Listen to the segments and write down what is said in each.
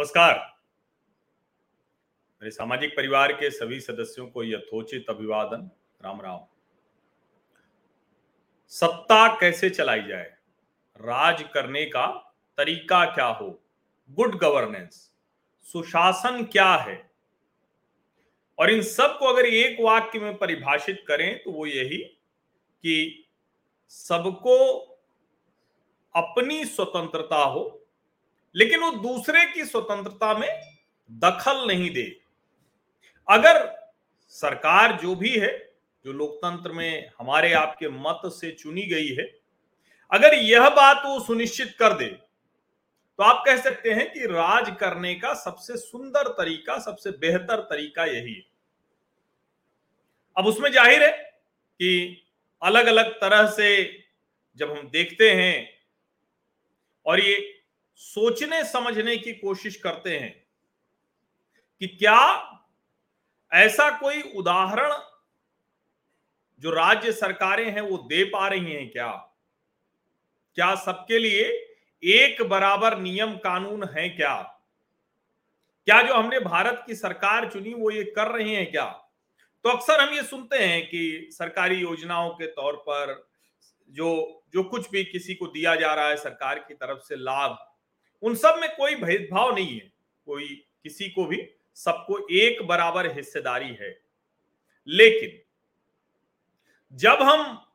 नमस्कार। मेरे सामाजिक परिवार के सभी सदस्यों को यथोचित अभिवादन। राम राम। सत्ता कैसे चलाई जाए? राज करने का तरीका क्या हो? Good governance. सुशासन क्या है? और इन सबको अगर एक वाक्य में परिभाषित करें तो वो यही कि सबको अपनी स्वतंत्रता हो लेकिन वो दूसरे की स्वतंत्रता में दखल नहीं दे। अगर सरकार जो भी है, जो लोकतंत्र में हमारे आपके मत से चुनी गई है, अगर यह बात वो सुनिश्चित कर दे तो आप कह सकते हैं कि राज करने का सबसे सुंदर तरीका, सबसे बेहतर तरीका यही है। अब उसमें ज़ाहिर है कि अलग अलग तरह से जब हम देखते हैं, और ये सोचने, समझने की कोशिश करते हैं कि क्या ऐसा कोई उदाहरण जो राज्य सरकारें हैं वो दे पा रही हैं क्या? क्या सबके लिए एक बराबर नियम कानून है क्या? क्या जो हमने भारत की सरकार चुनी वो ये कर रही हैं क्या? तो अक्सर हम ये सुनते हैं कि सरकारी योजनाओं के तौर पर जो जो कुछ भी किसी को दिया जा रहा है सरकार की तरफ़ से लाभ उन सब में कोई भेदभाव नहीं है। कोई किसी को भी सबको एक बराबर हिस्सेदारी है। लेकिन जब हम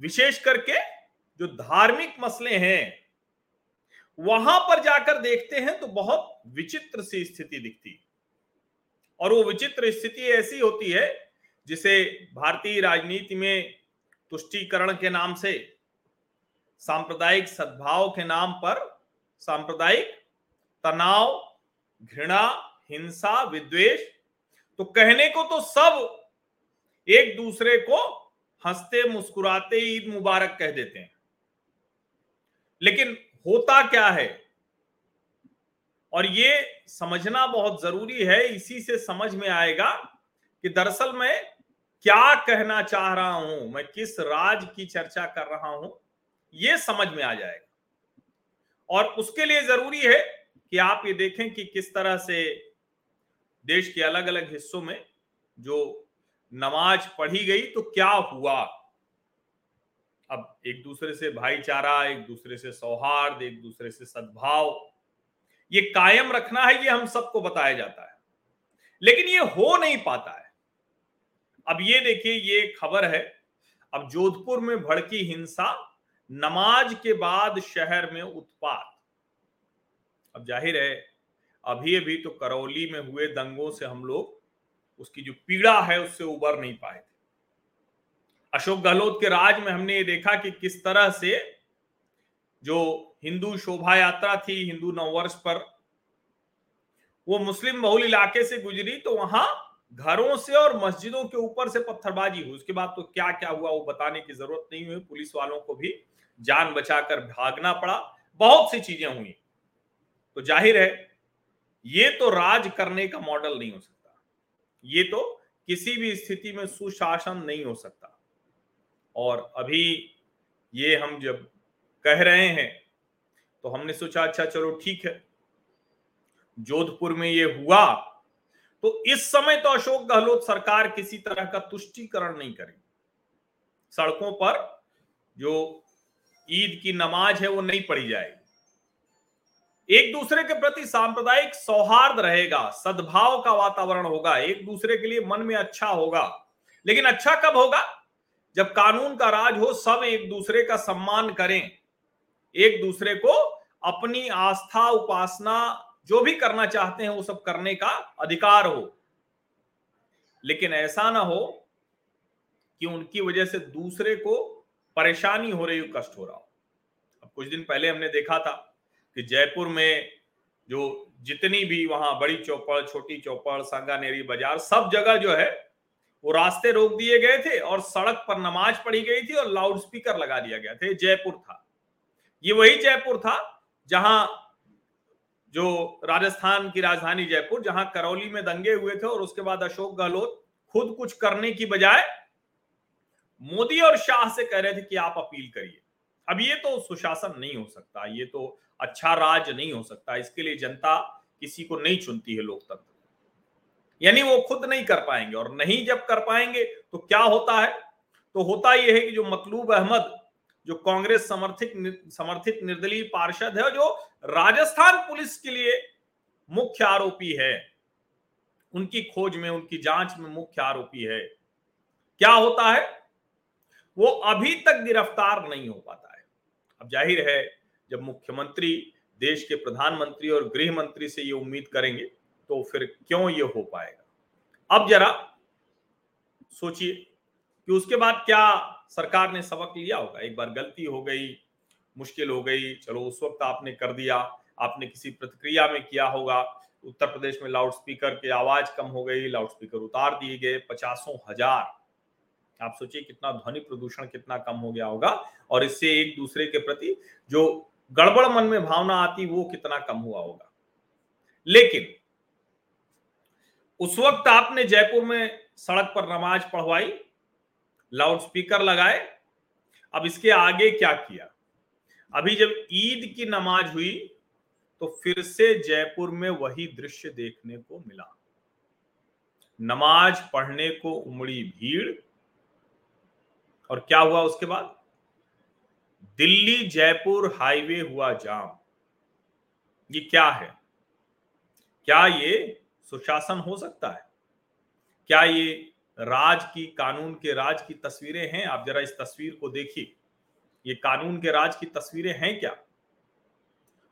विशेष करके जो धार्मिक मसले हैं, वहाँ पर जाकर देखते हैं तो बहुत विचित्र सी स्थिति दिखती और वो विचित्र स्थिति ऐसी होती है जिसे भारतीय राजनीति में तुष्टीकरण के नाम से सांप्रदायिक सद्भाव के नाम पर सांप्रदायिक तनाव, घृणा, हिंसा, विद्वेष तो कहने को तो सब एक दूसरे को हँसते, मुस्कुराते ईद मुबारक कह देते हैं। लेकिन होता क्या है? और ये समझना बहुत ज़रूरी है, इसी से समझ में आएगा कि दरअसल मैं क्या कहना चाह रहा हूँ, मैं किस राज की चर्चा कर रहा हूँ ये समझ में आ जाएगा। और उसके लिए ज़रूरी है कि आप ये देखें कि किस तरह से देश के अलग अलग हिस्सों में जो नमाज़ पढ़ी गई तो क्या हुआ? अब एक दूसरे से भाईचारा, एक दूसरे से सौहार्द, एक दूसरे से सद्भाव, ये कायम रखना है, ये हम सबको बताया जाता है। लेकिन ये हो नहीं पाता है। अब ये देखिए, ये खबर है। अब जोधपुर में भड़की हिंसा नमाज़ के बाद शहर में उत्पात। अब ज़ाहिर है, अभी अभी तो करौली में हुए दंगों से हम लोग उसकी जो पीड़ा है उससे उबर नहीं पाए थे। अशोक गहलोत के राज में हमने ये देखा कि किस तरह से जो हिंदू शोभा यात्रा थी हिंदू नववर्ष पर, वो मुस्लिम बहुल इलाके से गुजरी तो वहाँ घरों से और मस्जिदों के ऊपर से पत्थरबाजी हुई। उसके बाद तो क्या क्या हुआ वो बताने की ज़रूरत नहीं हुई। पुलिस वालों को भी जान बचाकर भागना पड़ा। बहुत सी चीज़ें हुई। तो ज़ाहिर है, ये तो राज करने का मॉडल नहीं हो सकता। ये तो किसी भी स्थिति में सुशासन नहीं हो सकता। और अभी ये हम जब कह रहे हैं तो हमने सोचा अच्छा चलो ठीक है। जोधपुर में ये हुआ तो इस समय तो अशोक गहलोत सरकार किसी तरह का तुष्टीकरण नहीं करेगी सड़कों पर जो ईद की नमाज़ है, वो नहीं पढ़ी जाएगी। एक दूसरे के प्रति सांप्रदायिक सौहार्द रहेगा, सद्भाव का वातावरण होगा, एक दूसरे के लिए मन में अच्छा होगा। लेकिन अच्छा कब होगा? जब कानून का राज हो, सब एक दूसरे का सम्मान करें। एक दूसरे को अपनी आस्था, उपासना, जो भी करना चाहते हैं, वो सब करने का अधिकार हो। लेकिन ऐसा ना हो कि उनकी वजह से दूसरे को परेशानी हो रही हो, कष्ट हो रहा हो। अब कुछ दिन पहले हमने देखा था कि जयपुर में जो जितनी भी वहाँ बड़ी चौपड़, छोटी चौपड़, सांगानेरी बाज़ार, सब जगह जो है, वो रास्ते रोक दिए गए थे और सड़क पर नमाज़ पढ़ी गई थी और लाउड स्पीकर लगा दिया गया था। जयपुर था। ये वही जयपुर था जहाँ जो राजस्थान की राजधानी जयपुर, जहाँ करौली में दंगे हुए थे और उसके बाद अशोक गहलोत खुद कुछ करने की बजाय मोदी और शाह से कह रहे थे कि आप अपील करिए। अब ये तो सुशासन नहीं हो सकता, ये तो अच्छा राज नहीं हो सकता, इसके लिए जनता किसी को नहीं चुनती है लोकतंत्र। यानी वो खुद नहीं कर पाएँगे और नहीं जब कर पाएँगे तो क्या होता है? तो होता यह है कि जो मतलूब अहमद, जो कांग्रेस समर्थित समर्थित निर्दलीय पार्षद है जो राजस्थान पुलिस के लिए मुख्य आरोपी है, उनकी खोज में, उनकी जाँच में मुख्य आरोपी है, क्या होता है? वो अभी तक गिरफ़्तार नहीं हो पाता है। अब ज़ाहिर है, जब मुख्यमंत्री देश के प्रधानमंत्री और गृह मंत्री से ये उम्मीद करेंगे तो फिर क्यों ये हो पाएगा? अब जरा सोचिए कि उसके बाद क्या सरकार ने सबक लिया होगा? एक बार गलती हो गई, मुश्किल हो गई, चलो उस वक्त आपने कर दिया, आपने किसी प्रतिक्रिया में किया होगा। उत्तर प्रदेश में लाउड स्पीकर की आवाज़ कम हो गई लाउड स्पीकर उतार दिए गए, पचासों हज़ार आप सोचिए कितना ध्वनि प्रदूषण कितना कम हो गया होगा, और इससे एक दूसरे के प्रति जो गड़बड़ मन में भावना आती, वो कितना कम हुआ होगा। लेकिन, उस वक्त आपने जयपुर में सड़क पर नमाज़ पढ़वाई लाउड स्पीकर लगाए, अब इसके आगे क्या किया? अभी जब ईद की नमाज़ हुई तो फिर से जयपुर में वही दृश्य देखने को मिला। नमाज़ पढ़ने को उमड़ी भीड़ और क्या हुआ उसके बाद? दिल्ली जयपुर हाईवे हुआ जाम। ये क्या है? क्या ये सुशासन हो सकता है? क्या ये राज की, कानून के राज की तस्वीरें हैं? आप जरा इस तस्वीर को देखिए। ये कानून के राज की तस्वीरें हैं क्या?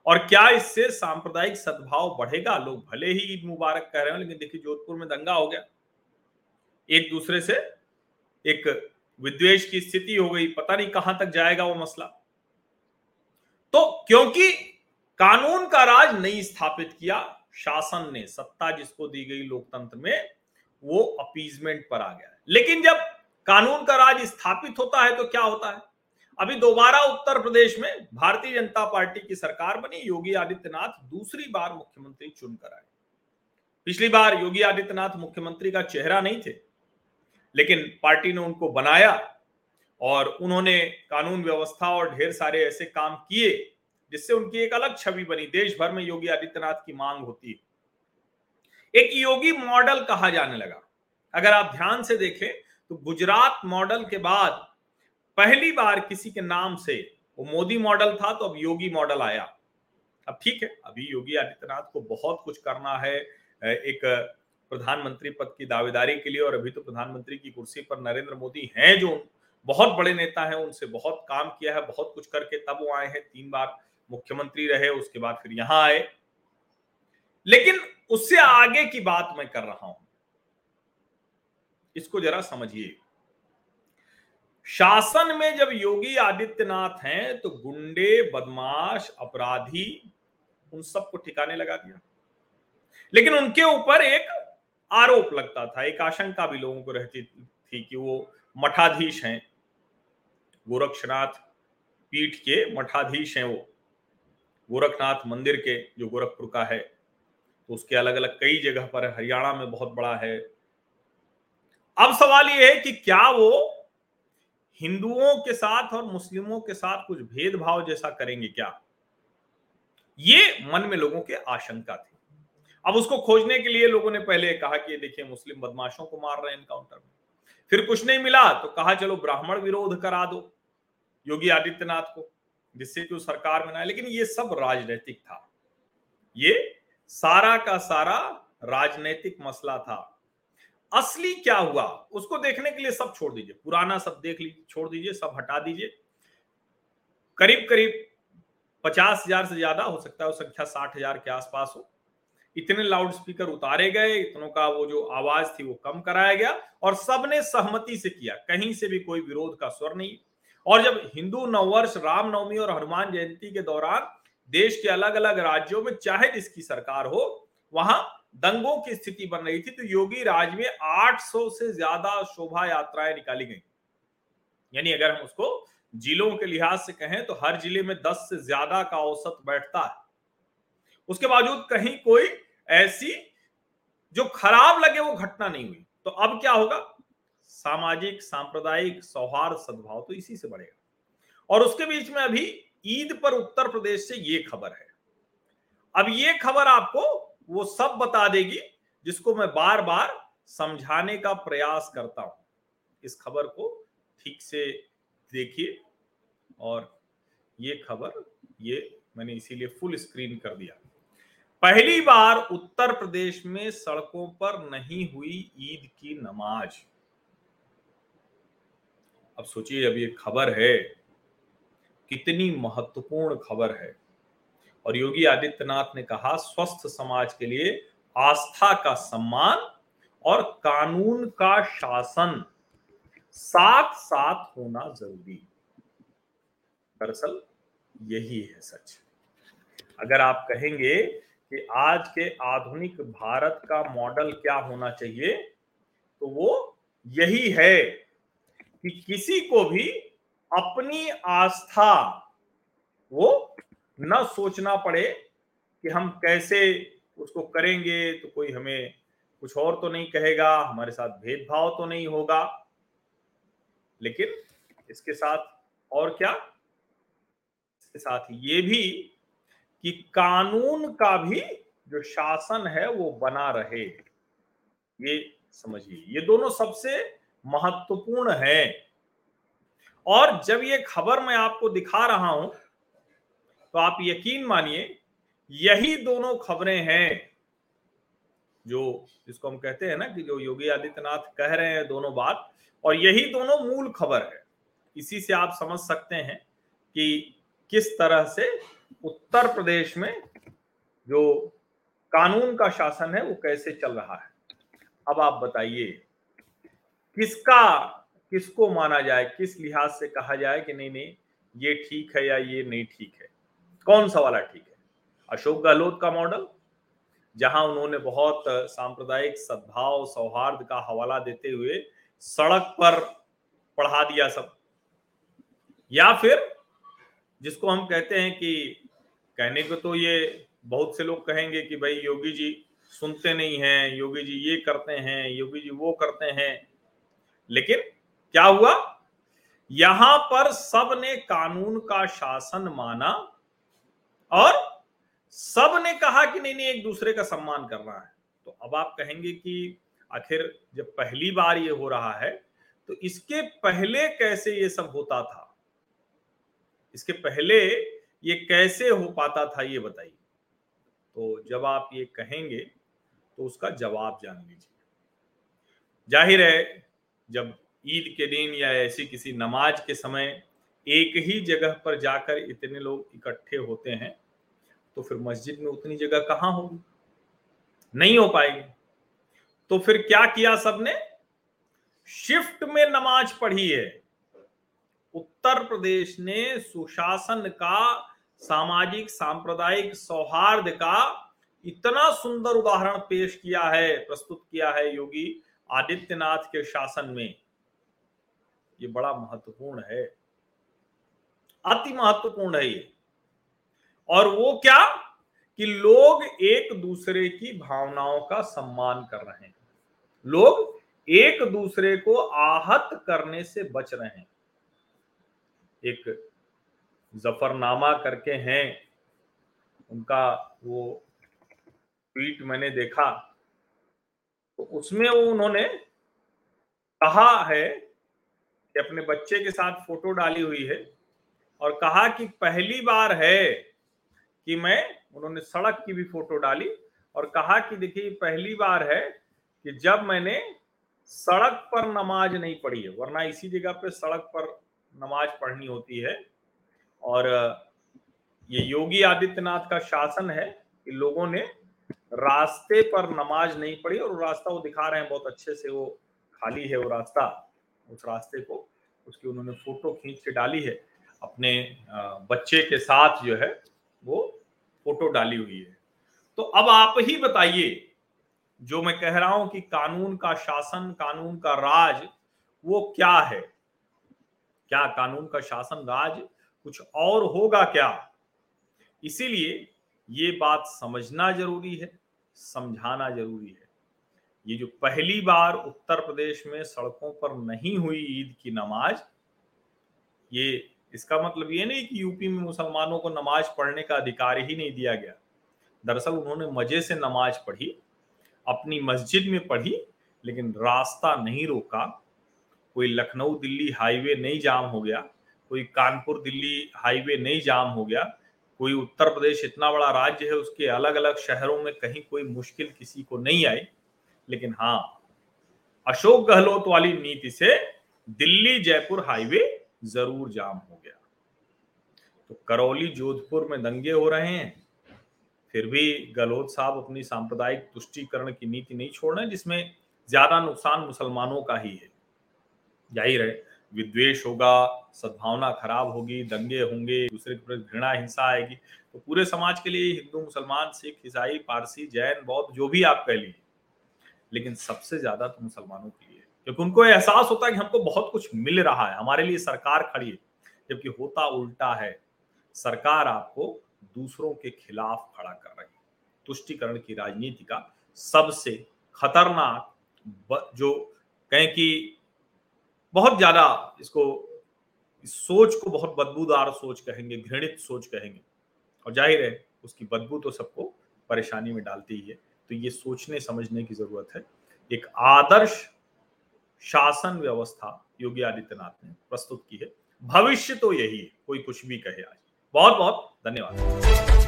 और क्या इससे सांप्रदायिक सद्भाव बढ़ेगा? लोग भले ही ईद मुबारक कह रहे हैं, लेकिन देखिए जोधपुर में दंगा हो गया। एक दूसरे से एक विद्वेश की स्थिति हो गई, पता नहीं कहाँ तक जाएगा वो मसला। तो क्योंकि कानून का राज नहीं स्थापित किया, शासन ने, सत्ता जिसको दी गई लोकतंत्र में, वो अपीजमेंट पर आ गया लेकिन जब कानून का राज स्थापित होता है तो क्या होता है? अभी दोबारा उत्तर प्रदेश में भारतीय जनता पार्टी की सरकार बनी, योगी आदित्यनाथ दूसरी बार मुख्यमंत्री चुनकर आए। पिछली बार योगी आदित्यनाथ मुख्यमंत्री का चेहरा नहीं थे लेकिन पार्टी ने उनको बनाया और उन्होंने कानून व्यवस्था और ढेर सारे ऐसे काम किए, जिससे उनकी एक अलग छवि बनी। देश भर में योगी आदित्यनाथ की मांग होती है। एक योगी मॉडल कहा जाने लगा। अगर आप ध्यान से देखें तो गुजरात मॉडल के बाद पहली बार किसी के नाम से वो मोदी मॉडल था तो अब योगी मॉडल आया। अब ठीक है, अभी योगी आदित्यनाथ को बहुत कुछ करना है, एक प्रधानमंत्री पद की दावेदारी के लिए, और अभी तो प्रधानमंत्री की कुर्सी पर नरेंद्र मोदी हैं जो बहुत बड़े नेता हैं, उनसे बहुत काम किया है, बहुत कुछ करके तब वो आए हैं, तीन बार मुख्यमंत्री रहे, उसके बाद फिर यहाँ आए। लेकिन उससे आगे की बात मैं कर रहा हूँ। इसको जरा समझिए। शासन में जब योगी आदित्यनाथ हैं तो गुंडे, बदमाश, अपराधी, उन सबको ठिकाने लगा दिया। लेकिन उनके ऊपर एक आरोप लगता था, एक आशंका भी लोगों को रहती थी कि वो मठाधीश हैं। गोरक्षनाथ पीठ के मठाधीश हैं वो। गोरखनाथ मंदिर के जो गोरखपुर का है तो उसके अलग अलग कई जगह पर हरियाणा में बहुत बड़ा है। अब सवाल यह है कि क्या वो हिंदुओं के साथ और मुस्लिमों के साथ कुछ भेदभाव जैसा करेंगे क्या? ये मन में लोगों के आशंका थी। अब उसको खोजने के लिए लोगों ने पहले कहा कि देखिए, मुस्लिम बदमाशों को मार रहे हैं एनकाउंटर में। फिर कुछ नहीं मिला तो कहा, चलो, ब्राह्मण विरोध करा दो, योगी आदित्यनाथ को, जिससे कि सरकार बनाए लेकिन ये सब राजनीतिक था। ये सारा का सारा राजनीतिक मसला था। असली क्या हुआ, उसको देखने के लिए सब छोड़ दीजिए। पुराना सब देख लीजिए छोड़ दीजिए, सब हटा दीजिए। करीब करीब पचास हज़ार से ज़्यादा हो सकता है वो संख्या साठ हज़ार के आसपास हो। इतने लाउड स्पीकर उतारे गए, इतनों का वो जो आवाज़ थी वो कम कराया गया और सबने सहमति से किया, कहीं से भी कोई विरोध का स्वर नहीं। और जब हिंदू नववर्ष, रामनवमी और हनुमान जयंती के दौरान देश के अलग अलग राज्यों में चाहे जिसकी सरकार हो, वहाँ दंगों की स्थिति बन रही थी तो योगी राज में 800 से ज़्यादा शोभा यात्राएँ निकाली गई। यानी अगर हम उसको जिलों के लिहाज से कहें तो हर ज़िले में 10 से ज़्यादा का औसत बैठता है। उसके बावजूद कहीं कोई ऐसी जो खराब लगे वो घटना नहीं हुई। तो अब क्या होगा? सामाजिक, सांप्रदायिक सौहार्द, सद्भाव तो इसी से बढ़ेगा। और उसके बीच में अभी ईद पर उत्तर प्रदेश से ये खबर है। अब ये खबर आपको वो सब बता देगी जिसको मैं बार बार समझाने का प्रयास करता हूँ। इस खबर को ठीक से देखिए और ये खबर ये मैंने इसीलिए फुल स्क्रीन कर दिया। पहली बार उत्तर प्रदेश में सड़कों पर नहीं हुई ईद की नमाज़। अब सोचिए, अब ये खबर है, कितनी महत्वपूर्ण खबर है। और योगी आदित्यनाथ ने कहा, स्वस्थ समाज के लिए आस्था का सम्मान और कानून का शासन साथ साथ होना ज़रूरी। दरअसल यही है सच। अगर आप कहेंगे कि आज के आधुनिक भारत का मॉडल क्या होना चाहिए तो वो यही है कि किसी को भी अपनी आस्था वो न सोचना पड़े कि हम कैसे उसको करेंगे तो कोई हमें कुछ और तो नहीं कहेगा, हमारे साथ भेदभाव तो नहीं होगा। लेकिन इसके साथ और क्या? इसके साथ ये भी कि कानून का भी जो शासन है वो बना रहे। ये समझिए, ये दोनों सबसे महत्वपूर्ण है। और जब ये खबर मैं आपको दिखा रहा हूँ तो आप यकीन मानिए, यही दोनों खबरें हैं जो जिसको हम कहते हैं ना कि जो योगी आदित्यनाथ कह रहे हैं दोनों बात, और यही दोनों मूल खबर है। इसी से आप समझ सकते हैं कि किस तरह से उत्तर प्रदेश में जो कानून का शासन है, वो कैसे चल रहा है? अब आप बताइए, किसका, किसको माना जाए, किस लिहाज से कहा जाए कि नहीं नहीं, ये ठीक है या ये नहीं ठीक है? कौन सा वाला ठीक है? अशोक गहलोत का मॉडल, जहाँ उन्होंने बहुत सांप्रदायिक सद्भाव, सौहार्द का हवाला देते हुए सड़क पर पढ़ा दिया सब। या फिर जिसको हम कहते हैं कि कहने को तो ये बहुत से लोग कहेंगे कि भाई योगी जी सुनते नहीं हैं, योगी जी ये करते हैं, योगी जी वो करते हैं। लेकिन क्या हुआ? यहाँ पर सबने कानून का शासन माना और सबने कहा कि नहीं नहीं, एक दूसरे का सम्मान करना है। तो अब आप कहेंगे कि आखिर जब पहली बार ये हो रहा है तो इसके पहले कैसे ये सब होता था? इसके पहले ये कैसे हो पाता था ये बताइए। तो जब आप ये कहेंगे तो उसका जवाब जान लीजिए। ज़ाहिर है, जब ईद के दिन या ऐसी किसी नमाज़ के समय एक ही जगह पर जाकर इतने लोग इकट्ठे होते हैं तो फिर मस्जिद में उतनी जगह कहाँ होगी? नहीं हो पाएगी। तो फिर क्या किया सबने? शिफ्ट में नमाज़ पढ़ी है। उत्तर प्रदेश ने सुशासन का, सामाजिक, सांप्रदायिक सौहार्द का इतना सुंदर उदाहरण पेश किया है, प्रस्तुत किया है योगी आदित्यनाथ के शासन में। ये बड़ा महत्वपूर्ण है। अति महत्वपूर्ण है ये। और वो क्या? कि लोग एक दूसरे की भावनाओं का सम्मान कर रहे हैं। लोग एक दूसरे को आहत करने से बच रहे हैं। एक जफरनामा करके हैं। उनका वो ट्वीट मैंने देखा। तो उसमें वो उन्होंने कहा है कि अपने बच्चे के साथ फ़ोटो डाली हुई है और कहा कि पहली बार है कि मैं, उन्होंने सड़क की भी फ़ोटो डाली और कहा कि देखिए, पहली बार है कि जब मैंने सड़क पर नमाज़ नहीं पढ़ी है, वरना इसी जगह पे सड़क पर नमाज़ पढ़नी होती है। और ये योगी आदित्यनाथ का शासन है कि लोगों ने रास्ते पर नमाज़ नहीं पढ़ी और रास्ता वो दिखा रहे हैं बहुत अच्छे से, वो खाली है वो रास्ता, उस रास्ते को, उसकी उन्होंने फ़ोटो खींच के डाली है। अपने बच्चे के साथ जो है वो फ़ोटो डाली हुई है। तो अब आप ही बताइए, जो मैं कह रहा हूँ कि कानून का शासन, कानून का राज वो क्या है? क्या कानून का शासन राज कुछ और होगा क्या? इसीलिए ये बात समझना ज़रूरी है, समझाना ज़रूरी है। ये जो पहली बार उत्तर प्रदेश में सड़कों पर नहीं हुई ईद की नमाज़, ये इसका मतलब ये नहीं कि यूपी में मुसलमानों को नमाज़ पढ़ने का अधिकार ही नहीं दिया गया। दरअसल उन्होंने मज़े से नमाज़ पढ़ी, अपनी मस्जिद में पढ़ी, लेकिन रास्ता नहीं रोका। कोई लखनऊ, दिल्ली हाईवे नहीं जाम हो गया, कोई कानपुर, दिल्ली हाईवे नहीं जाम हो गया, कोई उत्तर प्रदेश इतना बड़ा राज्य है, उसके अलग अलग शहरों में कहीं कोई मुश्किल किसी को नहीं आई। लेकिन हाँ अशोक गहलोत वाली नीति से दिल्ली जयपुर हाईवे ज़रूर जाम हो गया। तो करौली, जोधपुर में दंगे हो रहे हैं, फिर भी गहलोत साहब अपनी सांप्रदायिक तुष्टिकरण की नीति नहीं छोड़ रहे जिसमें ज़्यादा नुकसान मुसलमानों का ही है। ज़ाहिर है विद्वेश होगा, सद्भावना खराब होगी, दंगे होंगे, दूसरे के प्रति घृणा, हिंसा आएगी। तो पूरे समाज के लिए हिंदू, मुसलमान, सिख, ईसाई, पारसी, जैन, बौद्ध, जो भी आप कह लीजिए, लेकिन सबसे ज़्यादा तो मुसलमानों के लिए। क्योंकि उनको एहसास होता है कि हमको बहुत कुछ मिल रहा है, हमारे लिए सरकार खड़ी है, जबकि होता उल्टा है, सरकार आपको दूसरों के खिलाफ खड़ा कर रही है। तुष्टिकरण की राजनीति का सबसे खतरनाक जो कहें कि बहुत ज़्यादा इसको, इस सोच को बहुत बदबूदार सोच कहेंगे, घृणित सोच कहेंगे। और ज़ाहिर है, उसकी बदबू तो सबको परेशानी में डालती ही है। तो ये सोचने, समझने की ज़रूरत है। एक आदर्श शासन व्यवस्था योगी आदित्यनाथ ने प्रस्तुत की है। भविष्य तो यही है, कोई कुछ भी कहे आज। बहुत बहुत धन्यवाद।